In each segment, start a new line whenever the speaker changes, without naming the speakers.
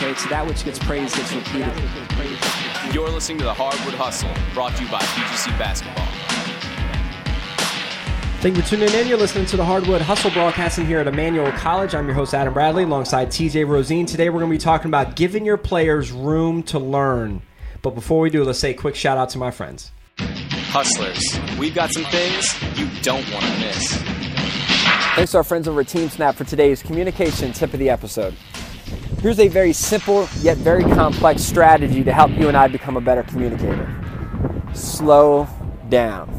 Okay, so that which gets praised gets repeated.
You're listening to the Hardwood Hustle, brought to you by PGC Basketball.
Thank you for tuning in. You're listening to the Hardwood Hustle broadcasting here at Emmanuel College. I'm your host, Adam Bradley, alongside TJ Rosene. Today, we're going to be talking about giving your players room to learn. But before we do, let's say a quick shout out to my friends.
Hustlers, we've got some things you don't want to miss.
Thanks to our friends over at TeamSnap for today's communication tip of the episode. Here's a very simple yet very complex strategy to help you and I become a better communicator. Slow down.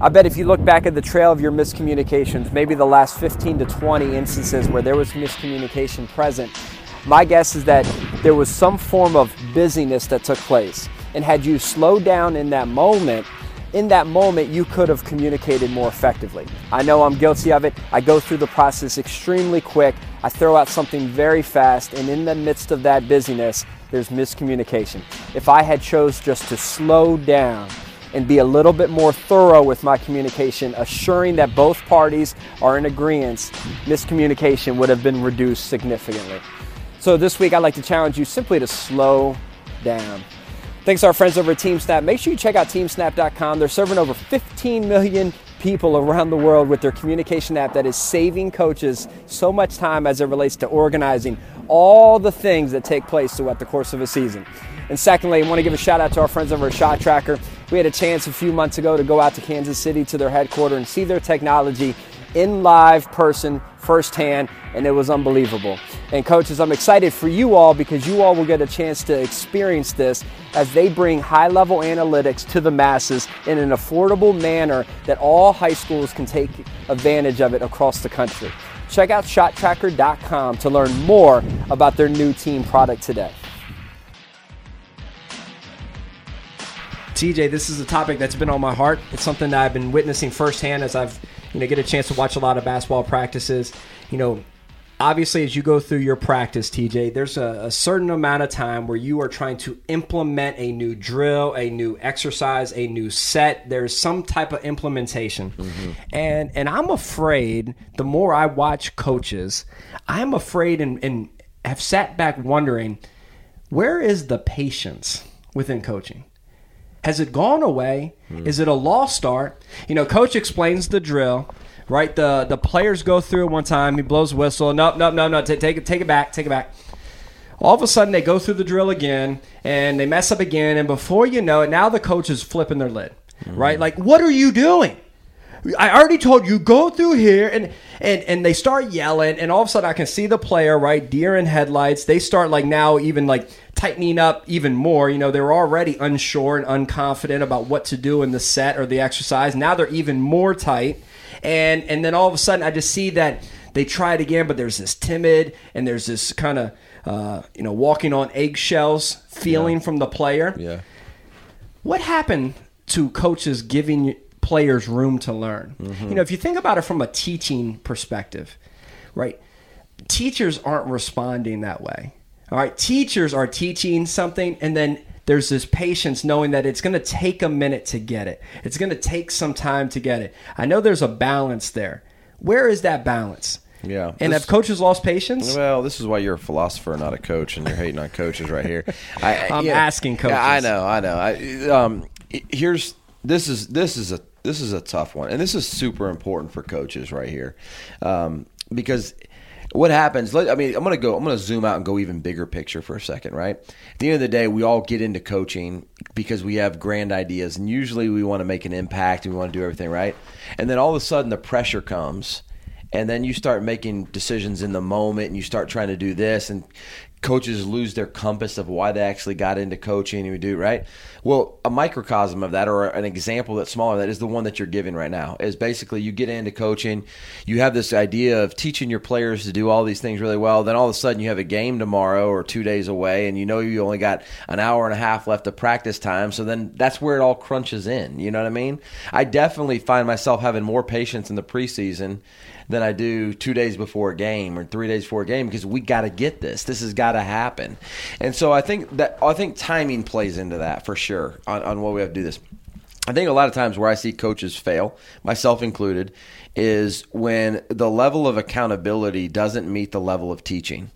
I bet if you look back at the trail of your miscommunications, maybe the last 15 to 20 instances where there was miscommunication present, my guess is that there was some form of busyness that took place. And had you slowed down in that moment, in that moment you could have communicated more effectively. I know I'm guilty of it. I go through the process extremely quick. I throw out something very fast and in the midst of that busyness, there's miscommunication. If I had chose just to slow down and be a little bit more thorough with my communication, assuring that both parties are in agreement, miscommunication would have been reduced significantly. So this week I'd like to challenge you simply to slow down. Thanks to our friends over at TeamSnap. Make sure you check out teamsnap.com. They're serving over 15 million people around the world with their communication app that is saving coaches so much time as it relates to organizing all the things that take place throughout the course of a season. And secondly, I want to give a shout out to our friends over at ShotTracker. We had a chance a few months ago to go out to Kansas City to their headquarters and see their technology in live person firsthand, and it was unbelievable. And coaches, I'm excited for you all because you all will get a chance to experience this as they bring high level analytics to the masses in an affordable manner that all high schools can take advantage of it across the country. Check out shottracker.com to learn more about their new team product today.
TJ, this is a topic that's been on my heart. It's something that I've been witnessing firsthand as I've, you know, get a chance to watch a lot of basketball practices. You know, obviously as you go through your practice, TJ, there's a, a certain amount of time where you are trying to implement a new drill, a new exercise, a new set. There's some type of implementation. Mm-hmm. And and I'm afraid the more I watch coaches, I'm afraid and, and have sat back wondering, where is the patience within coaching? Has it gone away? Hmm. Is it a lost art? You know, coach explains the drill, right? The the players go through it one time. He blows a whistle. Nope, nope, no, no. Take, take it, take it back, take it back. All of a sudden, they go through the drill again, and they mess up again. And before you know it, now the coach is flipping their lid, hmm. right? Like, what are you doing? I already told you go through here and and and they start yelling and all of a sudden I can see the player right deer in headlights they start like now even like tightening up even more you know they were already unsure and unconfident about what to do in the set or the exercise now they're even more tight and and then all of a sudden I just see that they try it again but there's this timid and there's this kind of uh, you know walking on eggshells feeling from the player
Yeah.
what happened to coaches giving players room to learn? You know, if you think about it from a teaching perspective, right? Teachers aren't responding that way. All right, teachers are teaching something and then there's this patience knowing that it's going to take a minute to get it. It's going to take some time to get it. I know there's a balance there. Where is that balance?
Yeah.
And
This-
have coaches lost patience?
Well, this is why you're a philosopher, and not a coach, and you're hating on coaches right here. I,
I'm asking coaches.
Yeah, I know, I know. I, um, here's this is this is a this is a tough one, and this is super important for coaches right here, um, because what happens? I mean, I'm gonna go. I'm gonna zoom out and go even bigger picture for a second. Right. At the end of the day, we all get into coaching because we have grand ideas, and usually we want to make an impact and we want to do everything right. And then all of a sudden, the pressure comes and then you start making decisions in the moment and you start trying to do this and coaches lose their compass of why they actually got into coaching and we do right well a microcosm of that or an example that's smaller that is the one that you're giving right now is basically you get into coaching you have this idea of teaching your players to do all these things really well then all of a sudden you have a game tomorrow or two days away and you know you only got an hour and a half left of practice time so then that's where it all crunches in you know what i mean i definitely find myself having more patience in the preseason than I do two days before a game or three days before a game because we got to get this. This has got to happen. And so I think that I think timing plays into that for sure on, on what we have to do this. I think a lot of times where I see coaches fail, myself included, is when the level of accountability doesn't meet the level of teaching.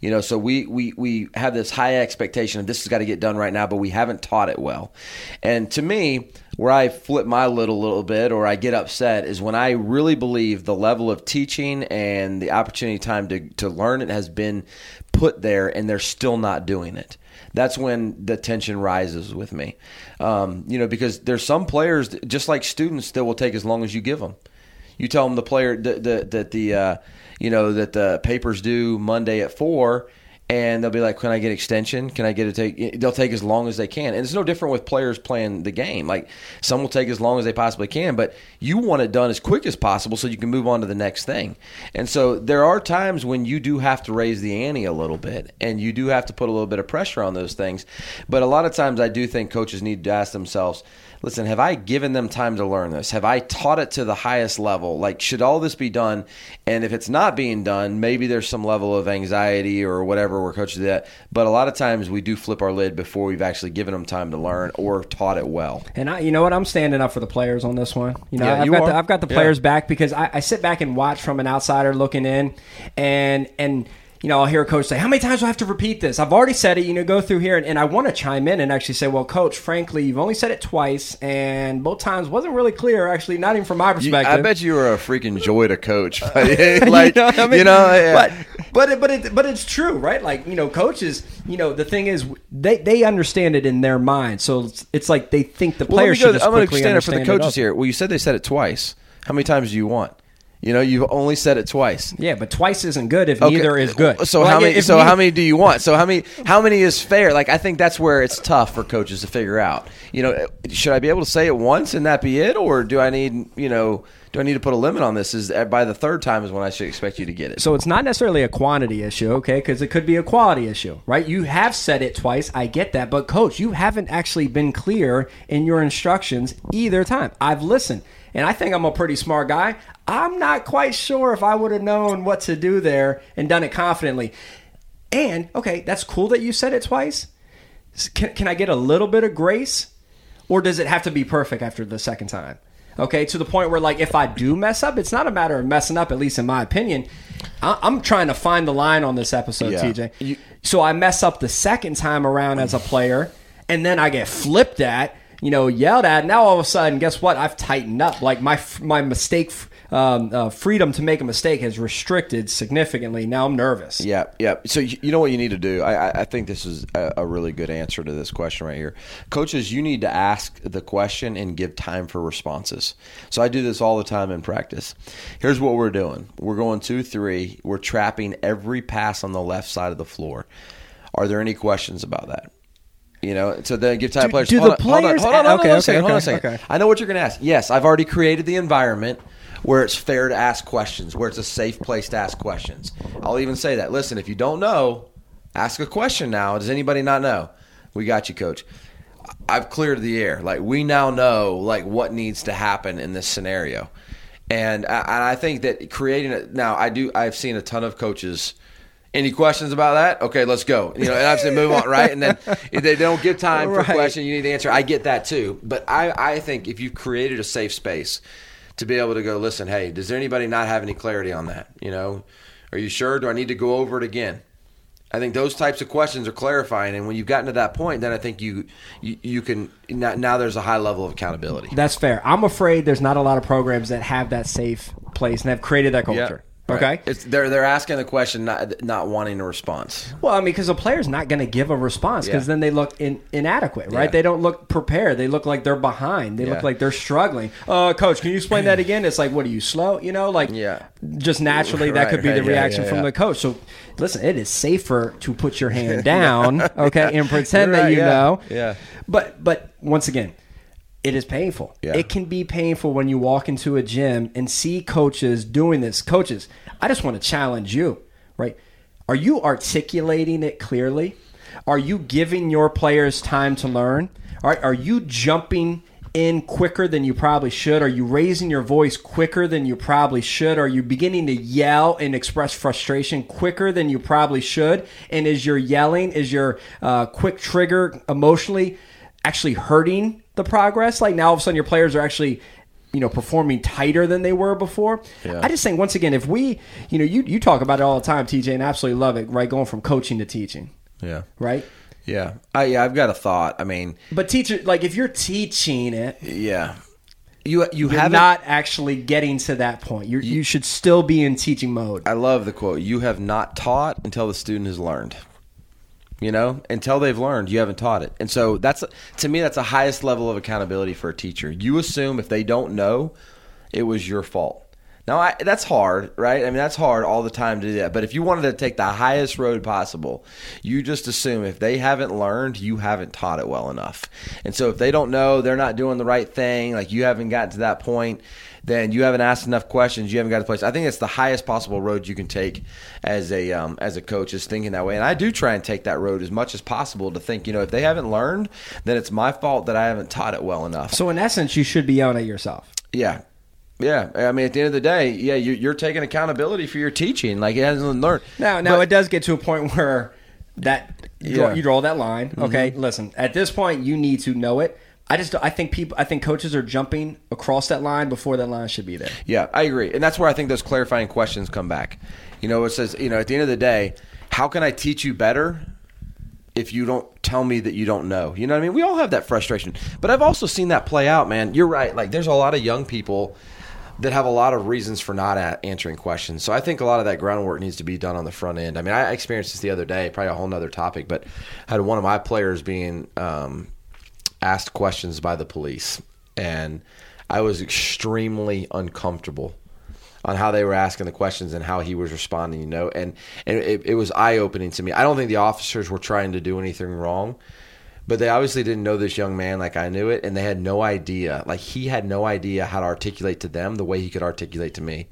You know, so we we we have this high expectation of this has got to get done right now, but we haven't taught it well. And to me, where I flip my lid a little bit or I get upset is when I really believe the level of teaching and the opportunity time to, to learn it has been put there and they're still not doing it. That's when the tension rises with me. Um, you know, because there's some players, just like students, that will take as long as you give them. You tell them the player that the, that the uh, you know that the papers due Monday at four, and they'll be like, "Can I get extension? Can I get a take?" They'll take as long as they can, and it's no different with players playing the game. Like some will take as long as they possibly can, but you want it done as quick as possible so you can move on to the next thing. And so there are times when you do have to raise the ante a little bit, and you do have to put a little bit of pressure on those things. But a lot of times, I do think coaches need to ask themselves listen, have I given them time to learn this? Have I taught it to the highest level? Like, should all this be done? And if it's not being done, maybe there's some level of anxiety or whatever we're coaching that. But a lot of times we do flip our lid before we've actually given them time to learn or taught it well.
And I, you know what, I'm standing up for the players on this one. You know,
Yeah,
I've,
you
got the, I've got the
Yeah.
players back because I, I sit back and watch from an outsider looking in, and and you know I'll hear a coach say, "How many times do I have to repeat this?" I've already said it. You know, go through here, and, and I want to chime in and actually say, "Well, coach, frankly, you've only said it twice, and both times wasn't really clear. Actually, not even from my
You-
perspective."
I bet you were a freaking joy to coach. like,
you know I mean?
you know, yeah.
but but it, but it, but it's true, right? Like you know, coaches. You know, the thing is, they they understand it in their mind, so it's, it's like they think the
Well,
players
go-
should just
I'm going to stand up for the coaches here. Well, you said they said it twice. How many times do you want? You know, you've only said it twice.
Yeah, but twice isn't good if
Okay.
neither is good.
So
Like,
how many? So
neither-
how many do you want? So how many? How many is fair? Like I think that's where it's tough for coaches to figure out. You know, should I be able to say it once and that be it, or do I need you know? Do I need to put a limit on this? Is uh, by the third time is when I should expect you to get it?
So it's not necessarily a quantity issue, okay? Because it could be a quality issue, right? You have said it twice. I get that. But, coach, you haven't actually been clear in your instructions either time. I've listened. And I think I'm a pretty smart guy. I'm not quite sure if I would have known what to do there and done it confidently. And, okay, that's cool that you said it twice. Can, can I get a little bit of grace? Or does it have to be perfect after the second time? Okay, to the point where, like, if I do mess up, it's not a matter of messing up, at least in my opinion. I- I'm trying to find the line on this episode,
Yeah.
TJ.
You-
so I mess up the second time around as a player, and then I get flipped at, you know, yelled at. Now all of a sudden, guess what? I've tightened up. Like my my mistake, um, uh, freedom to make a mistake has restricted significantly. Now I'm nervous.
Yeah, yeah. So you you know what you need to do. I, I- think this is a, a really good answer to this question right here, coaches. You need to ask the question and give time for responses. So I do this all the time in practice. Here's what we're doing. We're going two, three. We're trapping every pass on the left side of the floor. Are there any questions about that? You know, so then give time
Do-
players.
do
hold
the
on, hold on,
players-
hold on, hold on,
okay,
hold on
okay,
second, hold on a second.
okay.
I know what you're going to ask. Yes, I've already created the environment where it's fair to ask questions, where it's a safe place to ask questions. I'll even say that. Listen, if you don't know, ask a question now. Does anybody not know? We got you, coach. I've cleared the air. Like we now know like what needs to happen in this scenario. And I, and I think that creating it now, I do. I've seen a ton of coaches. Any questions about that? Okay, let's go. You know, and I've said move on, right? And then if they don't give time for
Right.
question, you need to answer. I get that too, but I, I think if you've created a safe space to be able to go, listen, hey, does anybody not have any clarity on that? You know, are you sure? Do I need to go over it again? I think those types of questions are clarifying, and when you've gotten to that point, then I think you you, you can now, now there's a high level of accountability.
That's fair. I'm afraid there's not a lot of programs that have that safe place and have created that culture. Okay.
It's, they're they're asking the question, not not wanting a response.
Well, I mean, because a player's not going to give a response because
Yeah.
then they look in, inadequate, right?
Yeah.
They don't look prepared. They look like they're behind. They
Yeah.
look like they're struggling. Uh, coach, can you explain that again? It's like, what are you slow? You know, like
Yeah.
just naturally that
Right,
could be the
right, yeah,
reaction from the coach. So, listen, it is safer to put your hand down, okay, and pretend that you know.
Yeah.
But but once again, it is painful.
Yeah.
It can be painful when you walk into a gym and see coaches doing this. Coaches, I just want to challenge you, right? Are you articulating it clearly? Are you giving your players time to learn? Are, are you jumping in quicker than you probably should? Are you raising your voice quicker than you probably should? Are you beginning to yell and express frustration quicker than you probably should? And is your yelling, is your uh, quick trigger emotionally actually hurting the progress? Like now all of a sudden your players are actually you know performing tighter than they were before.
Yeah.
I just think once again if we you know you you talk about it all the time TJ and I absolutely love it right going from coaching to teaching
Yeah.
right
Yeah. I yeah, I've got a thought. I mean,
but teacher like if you're teaching it
yeah. You you
you're
have
not actually getting to that point you you should still be in teaching mode
I love the quote. You have not taught until the student has learned. You know, until they've learned, you haven't taught it. And so that's to me that's the highest level of accountability for a teacher. You assume if they don't know, it was your fault. Now I, that's hard, right? I mean that's hard all the time to do that. But if you wanted to take the highest road possible, you just assume if they haven't learned, you haven't taught it well enough. And so if they don't know, they're not doing the right thing, like you haven't gotten to that point, then you haven't asked enough questions. You haven't got to place. I think it's the highest possible road you can take as a um, as a coach is thinking that way. And I do try and take that road as much as possible to think, you know, if they haven't learned, then it's my fault that I haven't taught it well enough.
so in essence you should be yelling at yourself
Yeah. Yeah, I mean, at the end of the day, yeah, you, you're taking accountability for your teaching. Like it hasn't learned.
Now, now
But-
it does get to a point where that
Yeah.
you draw that line. Okay, listen. At this point, you need to know it. I just I think people I think coaches are jumping across that line before that line should be there.
Yeah, I agree, and that's where I think those clarifying questions come back. You know, it says, you know, at the end of the day, how can I teach you better if you don't tell me that you don't know? You know what I mean? We all have that frustration, but I've also seen that play out, man. You're right. Like, there's a lot of young people that have a lot of reasons for not a- answering questions. So I think a lot of that groundwork needs to be done on the front end. I mean, I experienced this the other day, probably a whole nother topic, but I had one of my players being um, asked questions by the police, and I was extremely uncomfortable on how they were asking the questions and how he was responding. You know, and and it, it was eye opening to me. I don't think the officers were trying to do anything wrong. But they obviously didn't know this young man like I knew it, and they had no idea. Like he had no idea how to articulate to them the way he could articulate to me,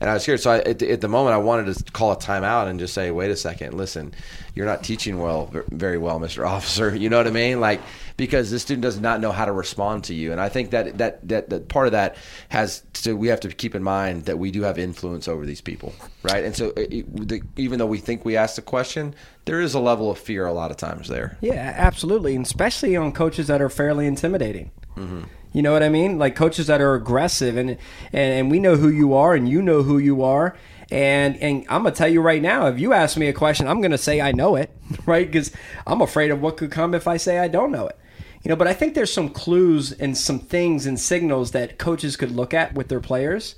and I was scared. So I, at, the, at the moment, I wanted to call a timeout and just say, "Wait a second, listen, you're not teaching well, very well, Mister Officer." You know what I mean? Like because this student does not know how to respond to you, and I think that that that, that part of that has to we have to keep in mind that we do have influence over these people, right? And so it, uh, it- the, even though we think we asked the question, there is a level of fear a lot of times there.
Yeah, absolutely, and especially on coaches that are fairly intimidating. Mm-hmm. You know what I mean? Like coaches that are aggressive, and, and and we know who you are, and you know who you are. And and I'm gonna tell you right now, if you ask me a question, I'm gonna say I know it, right? Because I'm afraid of what could come if I say I don't know it. You know, but I think there's some clues and some things and signals that coaches could look at with their players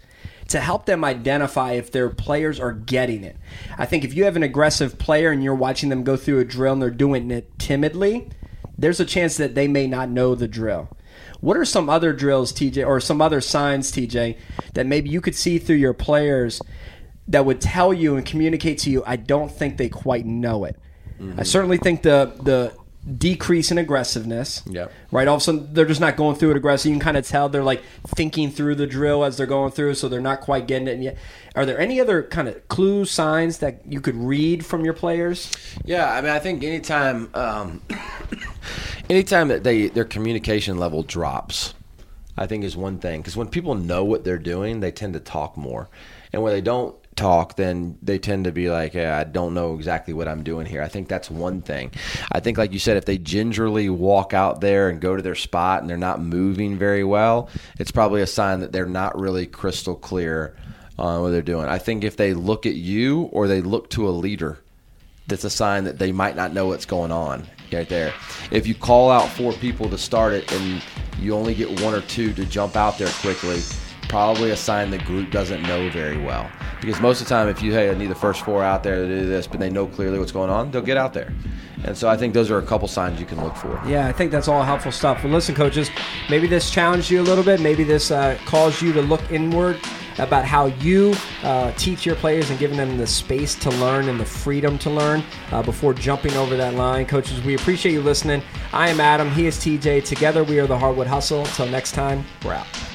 to help them identify if their players are getting it. I think if you have an aggressive player and you're watching them go through a drill and they're doing it timidly, there's a chance that they may not know the drill. What are some other drills, TJ, or some other signs, TJ, that maybe you could see through your players that would tell you and communicate to you, I don't think they quite know it? I mm-hmm. certainly think the the decrease in aggressiveness.
Yeah.
Right. All of a sudden, they're just not going through it aggressive. You can kind of tell they're like thinking through the drill as they're going through, so they're not quite getting it yet. Are there any other kind of clues, signs that you could read from your players?
Yeah, I mean, I think anytime, um, anytime that they their communication level drops, I think is one thing. Because when people know what they're doing, they tend to talk more, and when they don't talk, then they tend to be like, I don't know exactly what I'm doing here. I think that's one thing. I think, like you said, if they gingerly walk out there and go to their spot and they're not moving very well, it's probably a sign that they're not really crystal clear on what they're doing. I think if they look at you or they look to a leader that's a sign that they might not know what's going on right there. If you call out four people to start it and you only get one or two to jump out there quickly, probably a sign the group doesn't know very well. Because most of the time, if you hey, I need the first four out there to do this, but they know clearly what's going on, they'll get out there. And so I think those are a couple signs you can look for.
Yeah, I think that's all helpful stuff. Well, listen, coaches, maybe this challenged you a little bit. Maybe this uh, caused you to look inward about how you uh, teach your players and giving them the space to learn and the freedom to learn uh, before jumping over that line. Coaches, we appreciate you listening. I am Adam. He is TJ. Together, we are the Hardwood Hustle. Until next time, we're out.